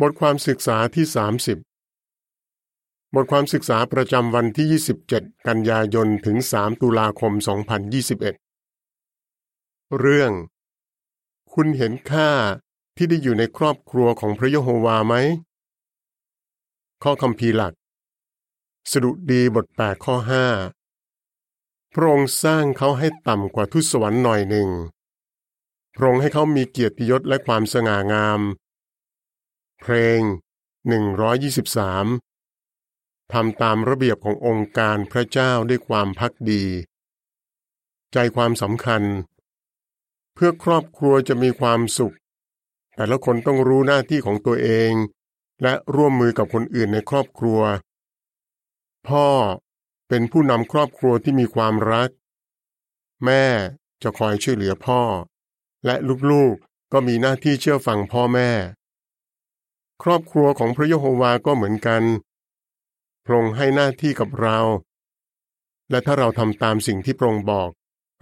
บทความศึกษาที่ 30 บทความศึกษาประจำวันที่ 27 กันยายนถึง 3 ตุลาคม 2021 เรื่อง คุณเห็นค่าที่ได้อยู่ในครอบครัวของพระยโฮวาไหม ข้อคำพีหลัก สดุดีบท 8 ข้อ 5 พระองค์สร้างเขาให้ต่ำกว่าทุสวรรค์หน่อยหนึ่ง พระองค์ให้เขามีเกียรติยศและความสง่างาม เพลง 123ทำตามระเบียบขององค์การพระเจ้าด้วยความพักดี ใจความสำคัญ เพื่อครอบครัวจะมีความสุข แต่ละคนต้องรู้หน้าที่ของตัวเอง และร่วมมือกับคนอื่นในครอบครัว พ่อเป็นผู้นำครอบครัวที่มีความรัก แม่จะคอยช่วยเหลือพ่อ และลูกๆก็มีหน้าที่เชื่อฟังพ่อแม่ ครอบครัวของพระยะโฮวาก็เหมือนกันพระองค์ให้หน้าที่กับเรา และถ้าเราทำตามสิ่งที่พระองค์บอก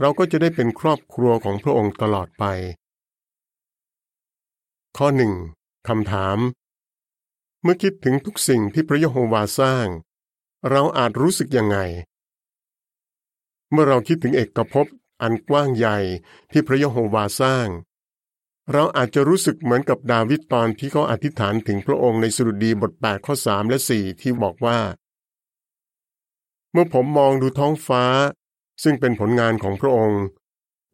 เราก็จะได้เป็นครอบครัวของพระองค์ตลอดไป ข้อหนึ่งคำถาม เมื่อคิดถึงทุกสิ่งที่พระยะโฮวาสร้าง เราอาจรู้สึกยังไง เมื่อเราคิดถึงเอกภพอันกว้างใหญ่ที่พระยะโฮวาสร้าง เราอาจจะรู้สึกเหมือนกับดาวิดตอนที่เขาอธิษฐานถึงพระองค์ในสดุดีบท 8 ข้อ 3 และ 4 ที่บอกว่า เมื่อผมมองดูท้องฟ้า ซึ่งเป็นผลงานของพระองค์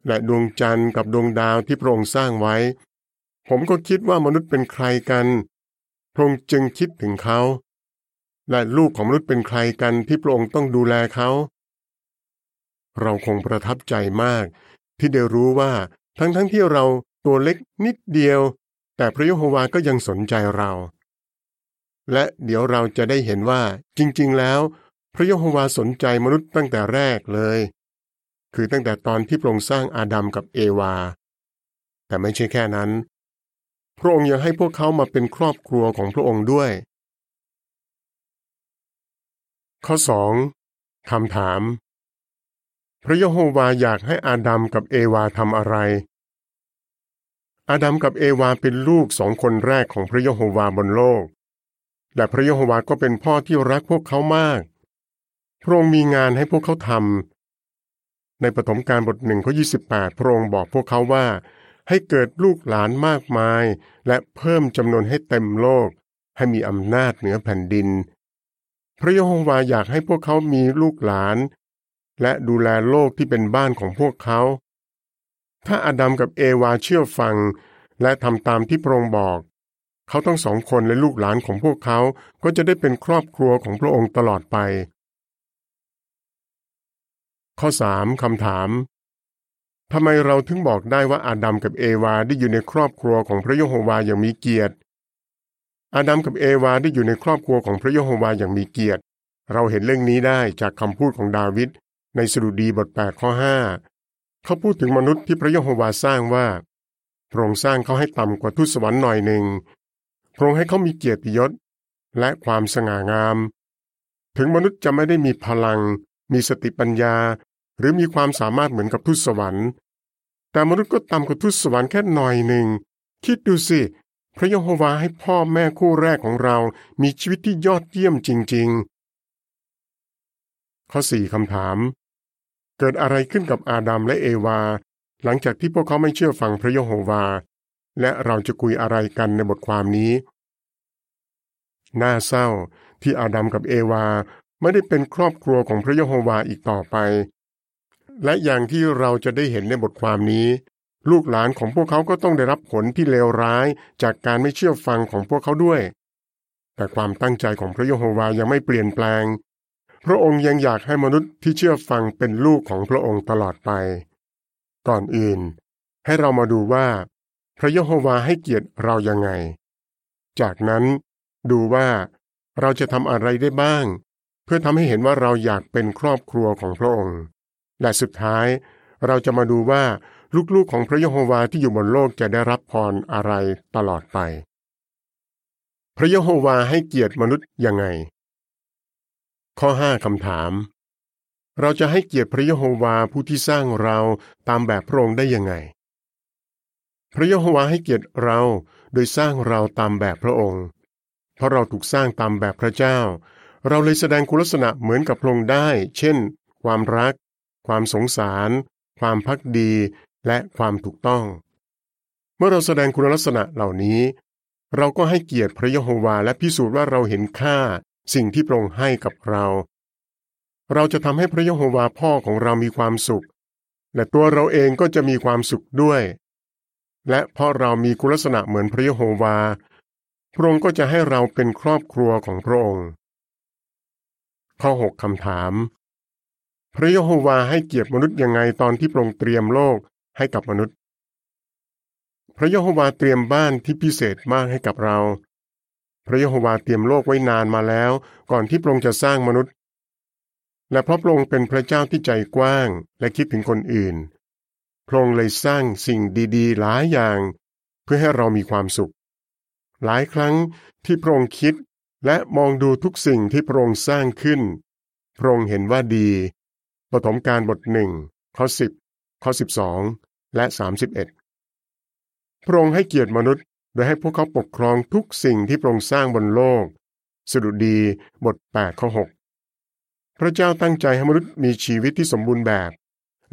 และดวงจันทร์กับดวงดาวที่พระองค์สร้างไว้ ผมก็คิดว่ามนุษย์เป็นใครกัน พระองค์จึงคิดถึงเขา และลูกของมนุษย์เป็นใครกันที่พระองค์ต้องดูแลเขาเราคงประทับใจมาก ที่ได้รู้ว่าทั้งๆทที่เรา ตัวเล็กนิดเดียว แต่พระยโฮวาก็ยังสนใจเรา และเดี๋ยวเราจะได้เห็นว่าจริงๆแล้ว พระยโฮวาสนใจมนุษย์ตั้งแต่แรกเลย คือตั้งแต่ตอนที่พระองค์สร้างอาดัมกับเอวา แต่ไม่ใช่แค่นั้น พระองค์ยังให้พวกเขามาเป็นครอบครัวของพระองค์ด้วย ข้อ 2. คำถามพระยโฮวาอยากให้อาดัมกับเอวาทำอะไร อาดัมกับเอวาเป็นลูกสองคนแรกของพระยะโฮวาบนโลก และพระยะโฮวาก็เป็นพ่อที่รักพวกเขามาก พระองค์มีงานให้พวกเขาทำ ในปฐมกาลบทหนึ่งข้อยีพระองค์บอกพวกเขาว่า ให้เกิดลูกหลานมากมาย และเพิ่มจำนวนให้เต็มโลก ให้มีอำนาจเหนือแผ่นดิน พระยะโฮวาอยากให้พวกเขามีลูกหลาน และดูแลโลกที่เป็นบ้านของพวกเขา ถ้าอาดัมกับเอวาเชื่อฟัง และทำตามที่พระองค์บอก เขาทั้งสองคนและลูกหลานของพวกเขาก็จะได้เป็นครอบครัวของพระองค์ตลอดไป ข้อ 3คำถามทำไมเราถึงบอกได้ว่าอาดัมกับเอวาได้อยู่ในครอบครัวของพระยโฮวาอย่างมีเกียรติ อาดัมกับเอวาได้อยู่ในครอบครัวของพระยโฮวาอย่างมีเกียรติ เราเห็นเรื่องนี้ได้จากคำพูดของดาวิดในสดุดีบท8ข้อ5 เขาพูดถึงมนุษย์ที่พระยะโฮวาสร้างว่าพระองค์สร้างเขาให้ต่ำกว่าทุสวรรค์หน่อยหนึ่งพระองค์ให้เขามีเกียรติยศและความสง่างาม ถึงมนุษย์จะไม่ได้มีพลัง มีสติปัญญา หรือมีความสามารถเหมือนกับทุสวรรค์ แต่มนุษย์ก็ต่ำกว่าทุสวรรค์แค่หน่อยหนึ่ง คิดดูสิ พระยะโฮวาให้พ่อแม่คู่แรกของเรา มีชีวิตที่ยอดเยี่ยมจริง ๆ ข้อสี่คำถาม เกิดอะไรขึ้นกับอาดัมและเอวา หลังจากที่พวกเขาไม่เชื่อฟังพระยโฮวา และเราจะคุยอะไรกันในบทความนี้ น่าเศร้าที่อาดัมกับเอวาไม่ได้เป็นครอบครัวของพระยโฮวาอีกต่อไป และอย่างที่เราจะได้เห็นในบทความนี้ ลูกหลานของพวกเขาก็ต้องได้รับผลที่เลวร้ายจากการไม่เชื่อฟังของพวกเขาด้วย แต่ความตั้งใจของพระยโฮวายังไม่เปลี่ยนแปลง พระองค์ยังอยากให้มนุษย์ที่เชื่อฟังเป็นลูกของพระองค์ตลอดไป ก่อนอื่น ให้เรามาดูว่า พระยะโฮวาให้เกียรติเรายังไง จากนั้นดูว่าเราจะทำอะไรได้บ้าง เพื่อทำให้เห็นว่าเราอยากเป็นครอบครัวของพระองค์ และสุดท้ายเราจะมาดูว่าลูกๆของพระยะโฮวาที่อยู่บนโลกจะได้รับพรอะไรตลอดไป พระยะโฮวาให้เกียรติมนุษย์ยังไง ข้อ5คำถาม เราจะให้เกียรติพระยะโฮวาผู้ที่สร้างเราตามแบบพระองค์ได้ยังไง พระยะโฮวาให้เกียรติเราโดยสร้างเราตามแบบพระองค์ เพราะเราถูกสร้างตามแบบพระเจ้า เราเลยแสดงคุณลักษณะเหมือนกับพระองค์ได้ เช่น ความรัก ความสงสาร ความพักดี และความถูกต้อง เมื่อเราแสดงคุณลักษณะเหล่านี้ เราก็ให้เกียรติพระยะโฮวาและพิสูจน์ว่าเราเห็นค่า สิ่งที่พระองค์ให้กับเรา เราจะทำให้พระยะโฮวาพ่อของเรามีความสุข และตัวเราเองก็จะมีความสุขด้วย และเพราะเรามีคุณลักษณะเหมือนพระยะโฮวา พระองค์ก็จะให้เราเป็นครอบครัวของพระองค์ ข้อ 6คำถาม พระยะโฮวาให้เกียรติมนุษย์ยังไงตอนที่พระองค์เตรียมโลกให้กับมนุษย์ พระยะโฮวาเตรียมบ้านที่พิเศษมากให้กับเรา พระยะโฮวาเตรียมโลกไว้นานมาแล้ว ก่อนที่พระองค์จะสร้างมนุษย์ และเพราะพระองค์เป็นพระเจ้าที่ใจกว้างและคิดถึงคนอื่น พระองค์เลยสร้างสิ่งดีๆ หลายอย่าง เพื่อให้เรามีความสุข หลายครั้งที่พระองค์คิดและมองดูทุกสิ่งที่พระองค์สร้างขึ้น พระองค์เห็นว่าดีปฐมกาลบทหนึ่งข้อสิบข้อสิบสองและสามสิบเอ็ดพระองค์ให้เกียรติมนุษย์ โดยให้พวกเขาปกครองทุกสิ่งที่พระองค์สร้างบนโลก สดุดีบท8ข้อ6พระเจ้าตั้งใจให้มนุษย์มีชีวิตที่สมบูรณ์แบบ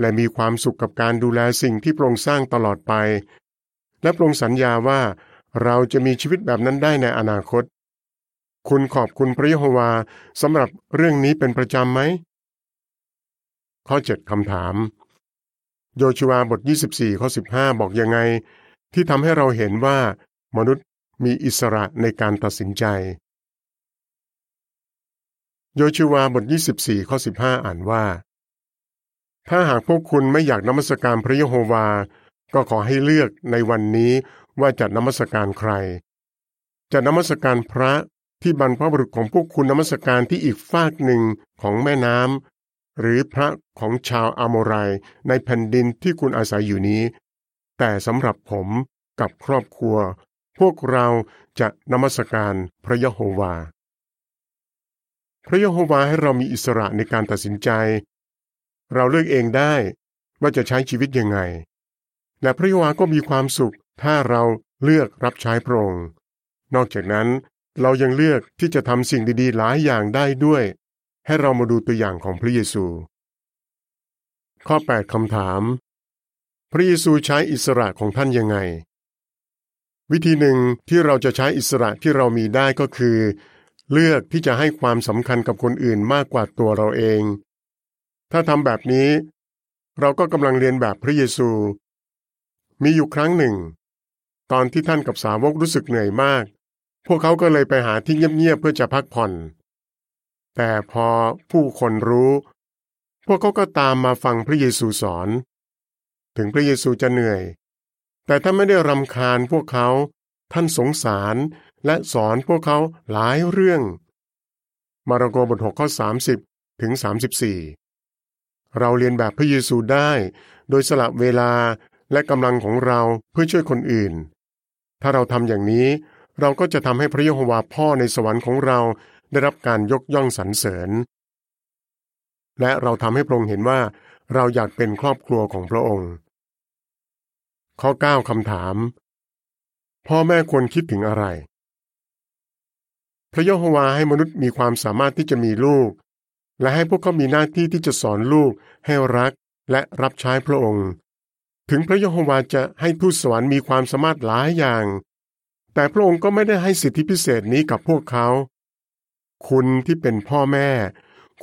และมีความสุขกับการดูแลสิ่งที่พระองค์สร้างตลอดไป และพระองค์สัญญาว่าเราจะมีชีวิตแบบนั้นได้ในอนาคต คุณขอบคุณพระยโฮวาสำหรับเรื่องนี้เป็นประจำไหม ข้อ 7คำถาม โยชูวาบท 24 ข้อ 15 บอกยังไง ที่ทำให้เราเห็นว่า มนุษย์มีอิสระในการตัดสินใจ โยชูวาบท 24 ข้อ 15 อ่านว่า ถ้าหากพวกคุณไม่อยากนมัสการพระยะโฮวา ก็ขอให้เลือกในวันนี้ว่าจะนมัสการใคร จะนมัสการพระที่บรรพบุรุษของพวกคุณนมัสการที่อีกฝากหนึ่งของแม่น้ำหรือพระของชาวอโมไรในแผ่นดินที่คุณอาศัยอยู่นี้ แต่สำหรับผมกับครอบครัว พวกเราจะนมัสการพระยะโฮวา พระยะโฮวาให้เรามีอิสระในการตัดสินใจ เราเลือกเองได้ว่าจะใช้ชีวิตยังไง และพระยะโฮวาก็มีความสุข ถ้าเราเลือกรับใช้พระองค์ นอกจากนั้นเรายังเลือกที่จะทำสิ่งดีๆ หลายอย่างได้ด้วย ให้เรามาดูตัวอย่างของพระเยซู ข้อ 8คำถาม พระเยซูใช้อิสระของท่านยังไง วิธีหนึ่งที่เราจะใช้อิสระที่เรามีได้ก็คือ เลือกที่จะให้ความสำคัญกับคนอื่นมากกว่าตัวเราเอง ถ้าทำแบบนี้ เราก็กำลังเรียนแบบพระเยซู มีอยู่ครั้งหนึ่ง ตอนที่ท่านกับสาวกรู้สึกเหนื่อยมาก พวกเขาก็เลยไปหาที่เงียบๆเพื่อจะพักผ่อน แต่พอผู้คนรู้ พวกเขาก็ตามมาฟังพระเยซูสอน ถึงพระเยซูจะเหนื่อย แต่ท่าไม่ได้รำคาญพวกเขา ท่านสงสารและสอนพวกเขาหลายเรื่อง มาระโกบทหกข้อ 30 ถึง 34 เราเรียนแบบพระเยซูได้ โดยสละเวลาและกำลังของเราเพื่อช่วยคนอื่น ถ้าเราทำอย่างนี้ เราก็จะทำให้พระเยโฮวาพ่อในสวรรค์ของเราได้รับการยกย่องสรรเสริญ และเราทำให้พระองค์เห็นว่าเราอยากเป็นครอบครัวของพระองค์ ข้อ 9คำถาม พ่อแม่ควรคิดถึงอะไร พระเยโฮวาให้มนุษย์มีความสามารถที่จะมีลูก และให้พวกเขามีหน้าที่ที่จะสอนลูกให้รักและรับใช้พระองค์ ถึงพระยะโฮวาจะให้ทูตสวรรค์มีความสามารถหลายอย่าง แต่พระองค์ก็ไม่ได้ให้สิทธิพิเศษนี้กับพวกเขา คุณที่เป็นพ่อแม่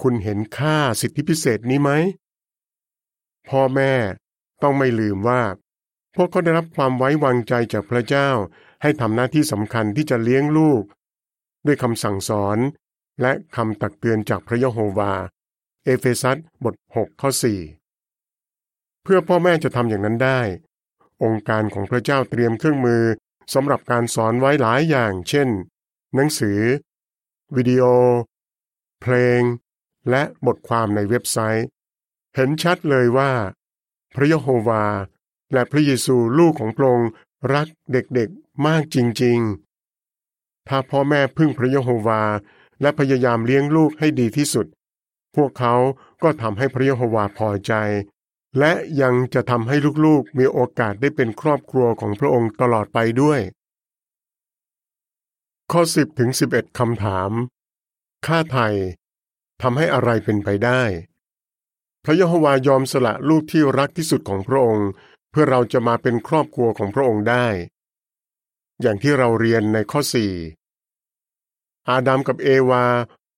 คุณเห็นค่าสิทธิพิเศษนี้ไหมพ่อแม่ต้องไม่ลืมว่า วกเขาได้รับความไว้วางใจจากพระเจ้า ให้ทำหน้าที่สำคัญที่จะเลี้ยงลูก ด้วยคำสั่งสอน และคำตักเตือนจากพระยะโฮวา เอเฟซัสบท6ข้อ4เพื่อพ่อแม่จะทำอย่างนั้นได้ องค์การของพระเจ้าเตรียมเครื่องมือสำหรับการสอนไว้หลายอย่าง เช่น หนังสือ วิดีโอ เพลง และบทความในเว็บไซต์ เห็นชัดเลยว่า พระยะโฮวา และพระเยซูลูกของพระองค์รักเด็กๆมากจริงๆ ถ้าพ่อแม่พึ่งพระยะโฮวา และพยายามเลี้ยงลูกให้ดีที่สุด พวกเขาก็ทำให้พระยะโฮวาพอใจ และยังจะทำให้ลูกๆมีโอกาสได้เป็นครอบครัวของพระองค์ตลอดไปด้วย ข้อ 10ถึง11คำถาม ค่าไทยทำให้อะไรเป็นไปได้ พระยะโฮวายอมสละลูกที่รักที่สุดของพระองค์ เพื่อเราจะมาเป็นครอบครัวของพระองค์ได้ อย่างที่เราเรียนในข้อ4อาดัมกับเอวา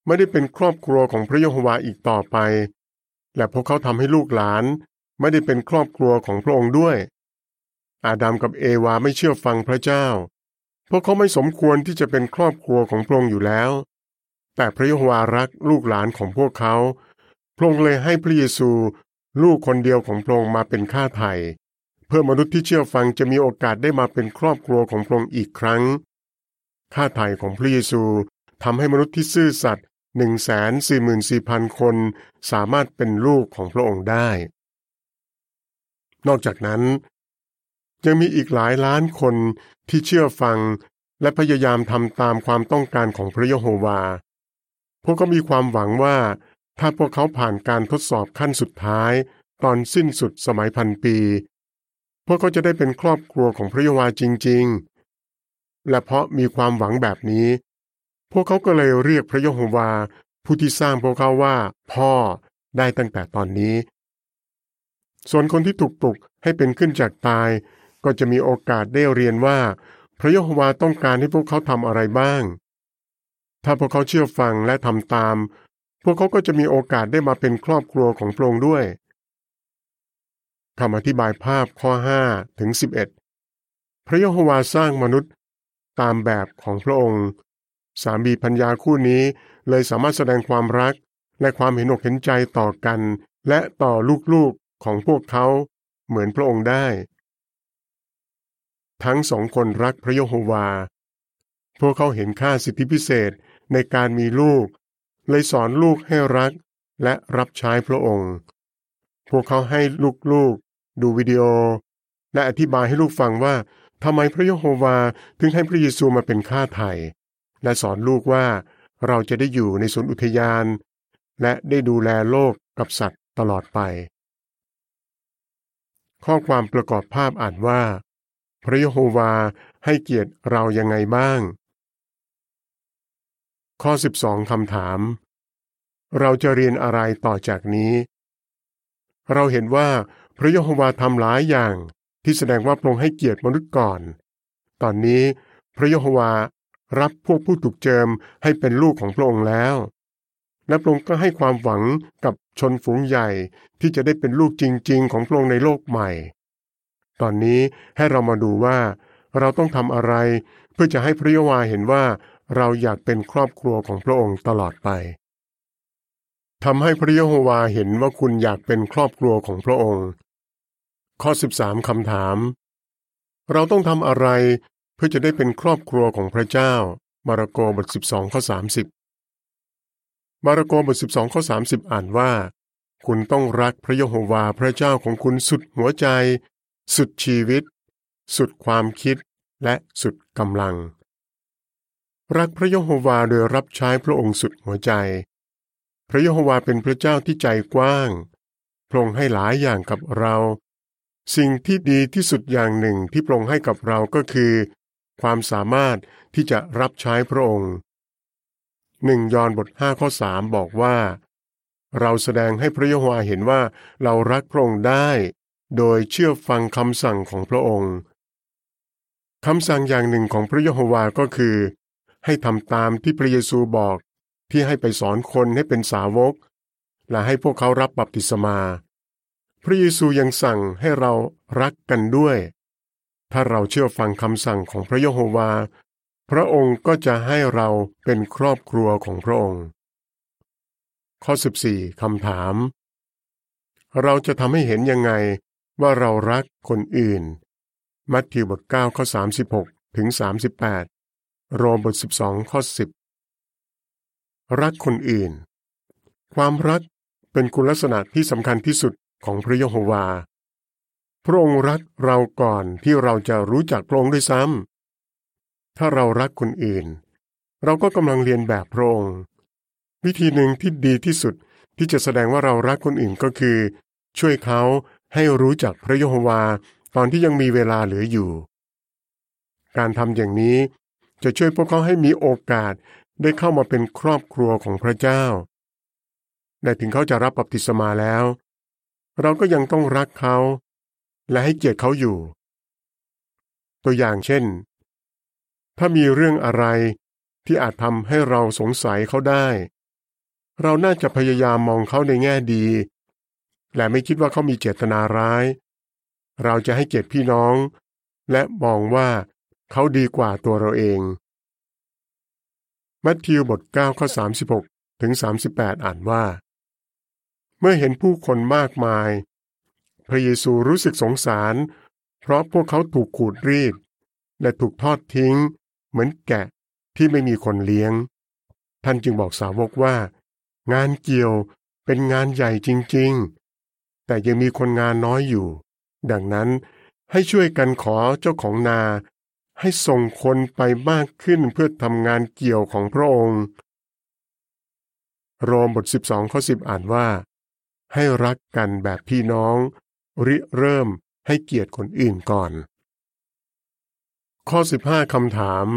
ไม่ได้เป็นครอบครัวของพระยโฮวาอีกต่อไป และพวกเขาทำให้ลูกหลาน ไม่ได้เป็นครอบครัวของพระองค์ด้วย อาดัมกับเอวาไม่เชื่อฟังพระเจ้า พวกเขาไม่สมควรที่จะเป็นครอบครัวของพระองค์อยู่แล้ว แต่พระยโฮวารักลูกหลานของพวกเขา พระองค์เลยให้พระเยซูลูกคนเดียวของพระองค์มาเป็นค่าไถ่ เพื่อมนุษย์ที่เชื่อฟังจะมีโอกาสได้มาเป็นครอบครัวของพระองค์อีกครั้ง ค่าไถ่ของพระเยซูทำให้มนุษย์ที่ซื่อสัตย์หนึ่งแสนสี่หมื่นสี่พันคนสามารถเป็นลูกของพระองค์ได้ นอกจากนั้น ยังมีอีกหลายล้านคนที่เชื่อฟังและพยายามทำตามความต้องการของพระยะโฮวา พวกเขามีความหวังว่า ถ้าพวกเขาผ่านการทดสอบขั้นสุดท้าย ตอนสิ้นสุดสมัยพันปี พวกเขาจะได้เป็นครอบครัวของพระยะโฮวาจริง ๆ และเพราะมีความหวังแบบนี้ พวกเขาก็เลยเรียกพระยโฮวา ผู้ที่สร้างพวกเขาว่า พ่อได้ตั้งแต่ตอนนี้ ส่วนคนที่ถูกปลุกให้เป็นขึ้นจากตาย ก็จะมีโอกาสได้เรียนว่า พระยโฮวาต้องการให้พวกเขาทำอะไรบ้าง ถ้าพวกเขาเชื่อฟังและทำตาม พวกเขาก็จะมีโอกาสได้มาเป็นครอบครัวของพระองค์ด้วย คำอธิบายภาพข้อ5ถึง11 พระยโฮวาสร้างมนุษย์ตามแบบของพระองค์ สามีพัญญาคู่นี้เลยสามารถแสดงความรัก และความเห็นอกเห็นใจต่อกัน และต่อลูกๆของพวกเขาเหมือนพระองค์ได้ ทั้งสองคนรักพระยโฮวา พวกเขาเห็นค่าสิทธิพิเศษในการมีลูก เลยสอนลูกให้รักและรับใช้พระองค์ พวกเขาให้ลูกๆ ดูวิดีโอ และอธิบายให้ลูกฟังว่าทำไมพระยโฮวาถึงให้พระเยซูมาเป็นค่าไถ่และสอนลูกว่าเราจะได้อยู่ในสวนอุทยาน และได้ดูแลโลกกับสัตว์ตลอดไป ข้อความประกอบภาพอ่านว่า พระยโฮวาให้เกียรติเรายังไงบ้าง ข้อ 12คำถาม เราจะเรียนอะไรต่อจากนี้ เราเห็นว่า พระยโฮวาทำหลายอย่างที่แสดงว่าพระองค์ให้เกียรติมนุษย์ก่อน ตอนนี้พระยโฮวารับพวกผู้ถูกเจิมให้เป็นลูกของพระองค์แล้ว และพระองค์ก็ให้ความหวังกับชนฝูงใหญ่ที่จะได้เป็นลูกจริง ๆ ของพระองค์ในโลกใหม่ ตอนนี้ให้เรามาดูว่า เราต้องทำอะไร เพื่อจะให้พระยโฮวาเห็นว่าเราอยากเป็นครอบครัวของพระองค์ตลอดไปทำให้พระยโฮวาเห็นว่าคุณอยากเป็นครอบครัวของพระองค์ ข้อ 13 คำถาม เราต้องทำอะไรเพื่อจะได้เป็นครอบครัวของพระเจ้า มาระโกบท 12 ข้อ 30 มาระโกบท 12 ข้อ 30 อ่านว่า คุณต้องรักพระยโฮวาพระเจ้าของคุณสุดหัวใจ สุดชีวิต สุดความคิด และสุดกำลัง รักพระยโฮวาโดยรับใช้พระองค์สุดหัวใจ พระยโฮวาเป็นพระเจ้าที่ใจกว้างพระองค์ให้หลายอย่างกับเรา สิ่งที่ดีที่สุดอย่างหนึ่งที่พระองค์ให้กับเราก็คือ ความสามารถที่จะรับใช้พระองค์หนึ่งยอห์นบทห้าข้อสามบอกว่า เราแสดงให้พระยะโฮวาเห็นว่าเรารักพระองค์ได้ โดยเชื่อฟังคำสั่งของพระองค์คำสั่งอย่างหนึ่งของพระยะโฮวาก็คือ ให้ทำตามที่พระเยซูบอกที่ให้ไปสอนคนให้เป็นสาวก และให้พวกเขารับบัพติศมา พระเยซูยังสั่งให้เรารักกันด้วย ถ้าเราเชื่อฟังคำสั่งของพระยโฮวา พระองค์ก็จะให้เราเป็นครอบครัวของพระองค์ ข้อ 14คำถาม เราจะทำให้เห็นยังไงว่าเรารักคนอื่น มัทธิวบท9ข้อ36 ถึง 38 โรมบท 12 ข้อ 10 รักคนอื่น ความรักเป็นคุณลักษณะที่สำคัญที่สุด ของพระยโฮวา พระองค์รักเราก่อนที่เราจะรู้จักพระองค์ด้วยซ้ำถ้าเรารักคนอื่น เราก็กำลังเรียนแบบพระองค์ วิธีหนึ่งที่ดีที่สุดที่จะแสดงว่าเรารักคนอื่นก็คือ ช่วยเขาให้รู้จักพระยโฮวาตอนที่ยังมีเวลาเหลืออยู่ การทำอย่างนี้จะช่วยพวกเขาให้มีโอกาสได้เข้ามาเป็นครอบครัวของพระเจ้าแต่ถึงเขาจะรับบัพติศมาแล้ว เราก็ยังต้องรักเขา และให้เกียรติเขาอยู่ ตัวอย่างเช่น ถ้ามีเรื่องอะไรที่อาจทำให้เราสงสัยเขาได้ เราน่าจะพยายามมองเขาในแง่ดี และไม่คิดว่าเขามีเจตนาร้าย เราจะให้เกียรติพี่น้อง และมองว่าเขาดีกว่าตัวเราเอง มัทธิวบท9ข้อ36ถึง38 อ่านว่า เมื่อเห็นผู้คนมากมาย พระเยซูรู้สึกสงสาร เพราะพวกเขาถูกขูดรีด และถูกทอดทิ้ง เหมือนแกะที่ไม่มีคนเลี้ยง ท่านจึงบอกสาวกว่า งานเกี่ยวเป็นงานใหญ่จริง ๆ แต่ยังมีคนงานน้อยอยู่ ดังนั้นให้ช่วยกันขอเจ้าของนา ให้ส่งคนไปมากขึ้นเพื่อทำงานเกี่ยวของพระองค์ โรมบท 12 ข้อ 10 อ่านว่า ให้รักกันแบบพี่น้อง ริเริ่มให้เกียรติคนอื่นก่อน ข้อ 15คำถาม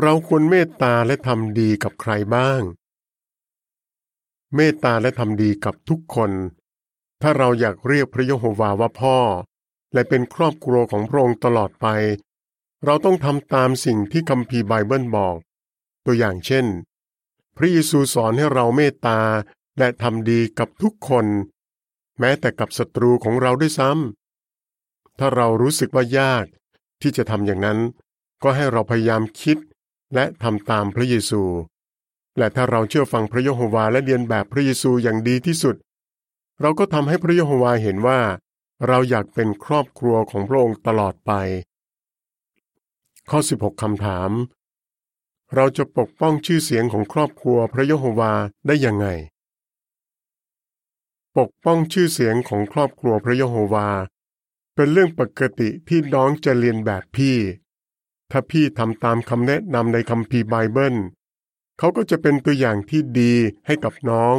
เราควรเมตตาและทำดีกับใครบ้าง เมตตาและทำดีกับทุกคน ถ้าเราอยากเรียกพระยโฮวาว่าพ่อ และเป็นครอบครัวของพระองค์ตลอดไป เราต้องทำตามสิ่งที่คัมภีร์ไบเบิลบอก ตัวอย่างเช่น พระเยซูสอนให้เราเมตตา และทำดีกับทุกคน แม้แต่กับศัตรูของเราด้วยซ้ำถ้าเรารู้สึกว่ายากที่จะทำอย่างนั้น ก็ให้เราพยายามคิดและทำตามพระเยซู และถ้าเราเชื่อฟังพระยโฮวาและเรียนแบบพระเยซูอย่างดีที่สุด เราก็ทำให้พระยโฮวาเห็นว่า เราอยากเป็นครอบครัวของพระองค์ตลอดไป ข้อ 16 คำถาม เราจะปกป้องชื่อเสียงของครอบครัวพระยโฮวาได้ยังไง ปกป้องชื่อเสียงของครอบครัวพระยโฮวา เป็นเรื่องปกติที่น้องจะเรียนแบบพี่ ถ้าพี่ทำตามคำแนะนำในคัมภีร์ไบเบิลเขาก็จะเป็นตัวอย่างที่ดีให้กับน้อง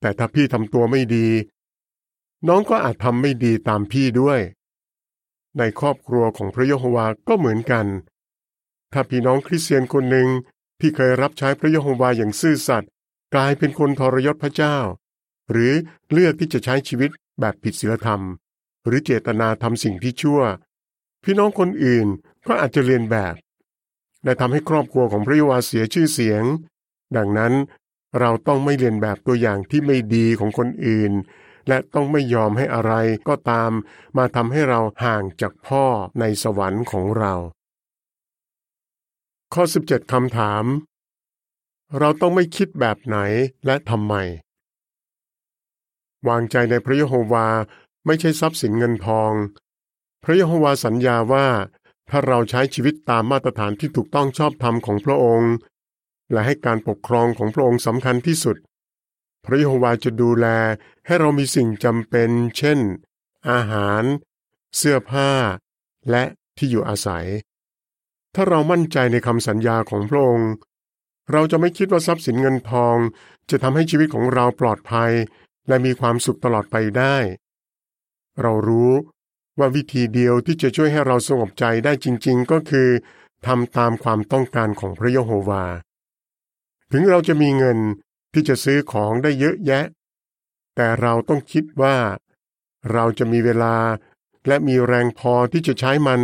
แต่ถ้าพี่ทำตัวไม่ดี น้องก็อาจทำไม่ดีตามพี่ด้วย ในครอบครัวของพระยโฮวาก็เหมือนกัน ถ้าพี่น้องคริสเตียนคนหนึ่งที่เคยรับใช้พระยโฮวาอย่างซื่อสัตย์กลายเป็นคนทรยศพระเจ้า หรือเลือกที่จะใช้ชีวิตแบบผิดศีลธรรม หรือเจตนาทำสิ่งที่ชั่ว พี่น้องคนอื่นก็อาจจะเรียนแบบและทำให้ครอบครัวของพระยวาเสียชื่อเสียง ดังนั้นเราต้องไม่เรียนแบบตัวอย่างที่ไม่ดีของคนอื่น และต้องไม่ยอมให้อะไรก็ตาม มาทำให้เราห่างจากพ่อในสวรรค์ของเรา ข้อ 17คำถาม เราต้องไม่คิดแบบไหนและทำไม วางใจในพระยโฮวาไม่ใช่ทรัพย์สินเงินทอง พระยโฮวาสัญญาว่า ถ้าเราใช้ชีวิตตามมาตรฐานที่ถูกต้องชอบธรรมของพระองค์ และให้การปกครองของพระองค์สำคัญที่สุด พระยโฮวาจะดูแลให้เรามีสิ่งจำเป็น เช่น อาหาร เสื้อผ้า และที่อยู่อาศัย ถ้าเรามั่นใจในคำสัญญาของพระองค์ เราจะไม่คิดว่าทรัพย์สินเงินทอง จะทำให้ชีวิตของเราปลอดภัย และมีความสุขตลอดไปได้ เรารู้ว่าวิธีเดียวที่จะช่วยให้เราสงบใจได้จริง ๆ ก็คือทำตามความต้องการของพระยะโฮวา ถึงเราจะมีเงินที่จะซื้อของได้เยอะแยะ แต่เราต้องคิดว่า เราจะมีเวลาและมีแรงพอที่จะใช้มัน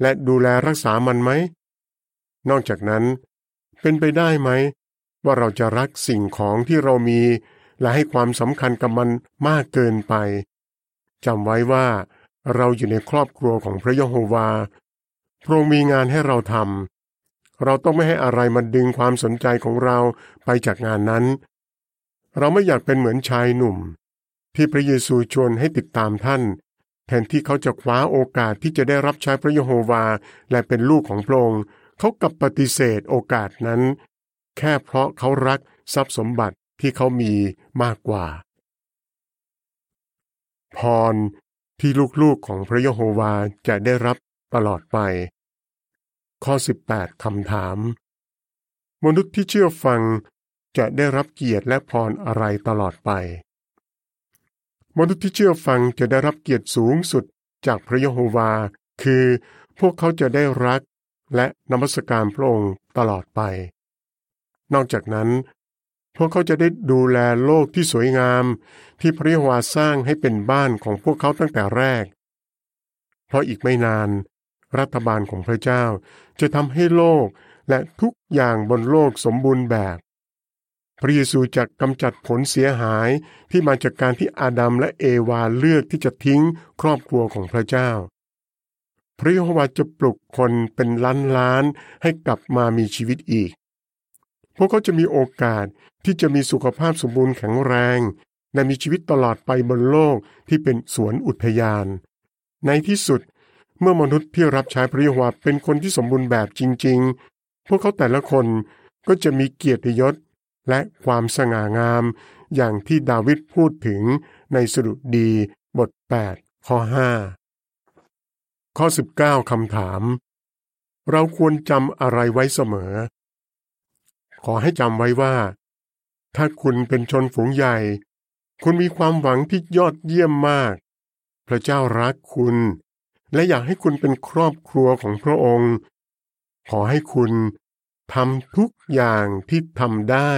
และดูแลรักษามันไหม นอกจากนั้น เป็นไปได้ไหม ว่าเราจะรักสิ่งของที่เรามี และให้ความสำคัญกับมันมากเกินไปจำไว้ว่าเราอยู่ในครอบครัวของพระยะโฮวา พระองค์มีงานให้เราทำ เราต้องไม่ให้อะไรมาดึงความสนใจของเราไปจากงานนั้น เราไม่อยากเป็นเหมือนชายหนุ่ม ที่พระเยซูชวนให้ติดตามท่าน แทนที่เขาจะคว้าโอกาสที่จะได้รับใช้พระเยโฮวาและเป็นลูกของพระองค์ เขากลับปฏิเสธโอกาสนั้น แค่เพราะเขารักทรัพย์สมบัติ ที่เขามีมากกว่า พรที่ลูกๆของพระเยโฮวาจะได้รับตลอดไป ข้อ 18 คำถาม มนุษย์ที่เชื่อฟังจะได้รับเกียรติและพรอะไรตลอดไป มนุษย์ที่เชื่อฟังจะได้รับเกียรติสูงสุดจากพระยะโฮวา คือพวกเขาจะได้รักและนมัสการพระองค์ตลอดไป นอกจากนั้น พวกเขาจะได้ดูแลโลกที่สวยงาม ที่พระยะวาสร้างให้เป็นบ้านของพวกเขาตั้งแต่แรก เพราะอีกไม่นาน รัฐบาลของพระเจ้าจะทำให้โลกและทุกอย่างบนโลกสมบูรณ์แบบ พระเยซูจะกำจัดผลเสียหายที่มาจากการที่อาดัมและเอวาเลือกที่จะทิ้งครอบครัวของพระเจ้า พระยะโฮวาจะปลุกคนเป็นล้านล้านให้กลับมามีชีวิตอีก พวกเขาจะมีโอกาสที่จะมีสุขภาพสมบูรณ์แข็งแรง และมีชีวิตตลอดไปบนโลกที่เป็นสวนอุทยาน ในที่สุด เมื่อมนุษย์ที่รับใช้พระยโฮวาเป็นคนที่สมบูรณ์แบบจริง ๆ พวกเขาแต่ละคนก็จะมีเกียรติยศและความสง่างาม อย่างที่ดาวิดพูดถึงในสดุดีบท 8 ข้อ 5 ข้อ 19 คำถาม เราควรจำอะไรไว้เสมอ ขอให้จำไว้ว่า ถ้าคุณเป็นชนฝูงใหญ่ คุณมีความหวังที่ยอดเยี่ยมมาก พระเจ้ารักคุณ และอยากให้คุณเป็นครอบครัวของพระองค์ ขอให้คุณทำทุกอย่างที่ทำได้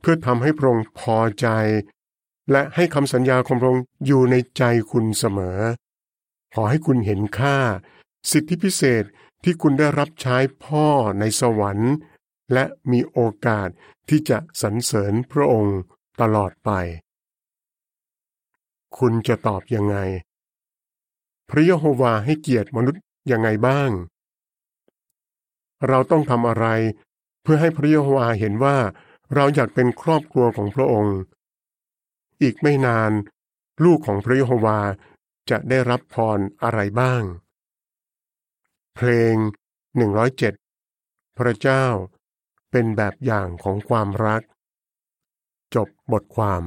เพื่อทำให้พระองค์พอใจ และให้คำสัญญาของพระองค์อยู่ในใจคุณเสมอ ขอให้คุณเห็นค่า สิทธิพิเศษที่คุณได้รับใช้พ่อในสวรรค์ และมีโอกาสที่จะสรรเสริญพระองค์ตลอดไป คุณจะตอบยังไง พระยโฮวาให้เกียรติมนุษย์ยังไงบ้าง เราต้องทำอะไร เพื่อให้พระยโฮวาเห็นว่าเราอยากเป็นครอบครัวของพระองค์ อีกไม่นาน ลูกของพระยโฮวาจะได้รับพรอะไรบ้าง เพลง 107 พระเจ้า เป็นแบบอย่างของความรัก จบบทความ